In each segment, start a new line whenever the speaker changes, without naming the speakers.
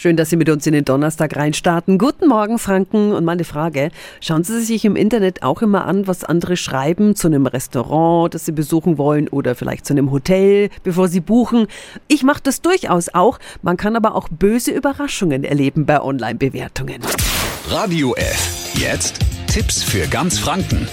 Schön, dass Sie mit uns in den Donnerstag reinstarten. Guten Morgen, Franken. Und meine Frage, schauen Sie sich im Internet auch immer an, was andere schreiben zu einem Restaurant, das Sie besuchen wollen oder vielleicht zu einem Hotel, bevor Sie buchen? Ich mache das durchaus auch. Man kann aber auch böse Überraschungen erleben bei Online-Bewertungen.
Radio F. Jetzt Tipps für ganz Franken.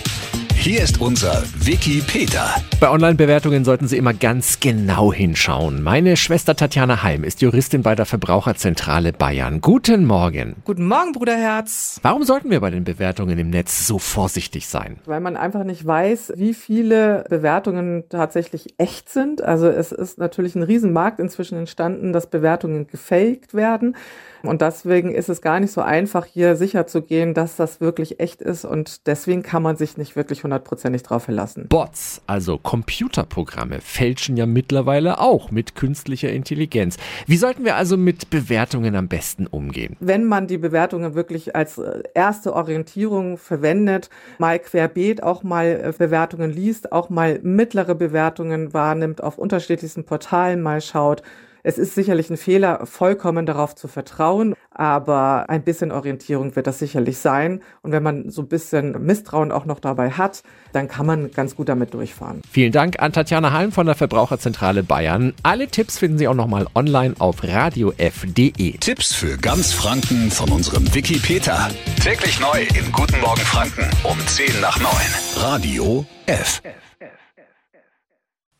Hier ist unser Wiki Peter.
Bei Online-Bewertungen sollten Sie immer ganz genau hinschauen. Meine Schwester Tatjana Heim ist Juristin bei der Verbraucherzentrale Bayern. Guten Morgen.
Guten Morgen, Bruderherz.
Warum sollten wir bei den Bewertungen im Netz so vorsichtig sein?
Weil man einfach nicht weiß, wie viele Bewertungen tatsächlich echt sind. Also es ist natürlich ein Riesenmarkt inzwischen entstanden, dass Bewertungen gefaked werden. Und deswegen ist es gar nicht so einfach, hier sicher zu gehen, dass das wirklich echt ist. Und deswegen kann man sich nicht wirklich hundertprozentig drauf verlassen.
Bots, also Computerprogramme, fälschen ja mittlerweile auch mit künstlicher Intelligenz. Wie sollten wir also mit Bewertungen am besten umgehen?
Wenn man die Bewertungen wirklich als äh, erste Orientierung verwendet, mal querbeet auch mal äh, Bewertungen liest, auch mal mittlere Bewertungen wahrnimmt, auf unterschiedlichsten Portalen mal schaut, es ist sicherlich ein Fehler, vollkommen darauf zu vertrauen, aber ein bisschen Orientierung wird das sicherlich sein. Und wenn man so ein bisschen Misstrauen auch noch dabei hat, dann kann man ganz gut damit durchfahren.
Vielen Dank an Tatjana Halm von der Verbraucherzentrale Bayern. Alle Tipps finden Sie auch nochmal online auf radiof.de.
Tipps für ganz Franken von unserem Wiki Peter. Täglich neu in Guten Morgen Franken um 10 nach 9. Radio F.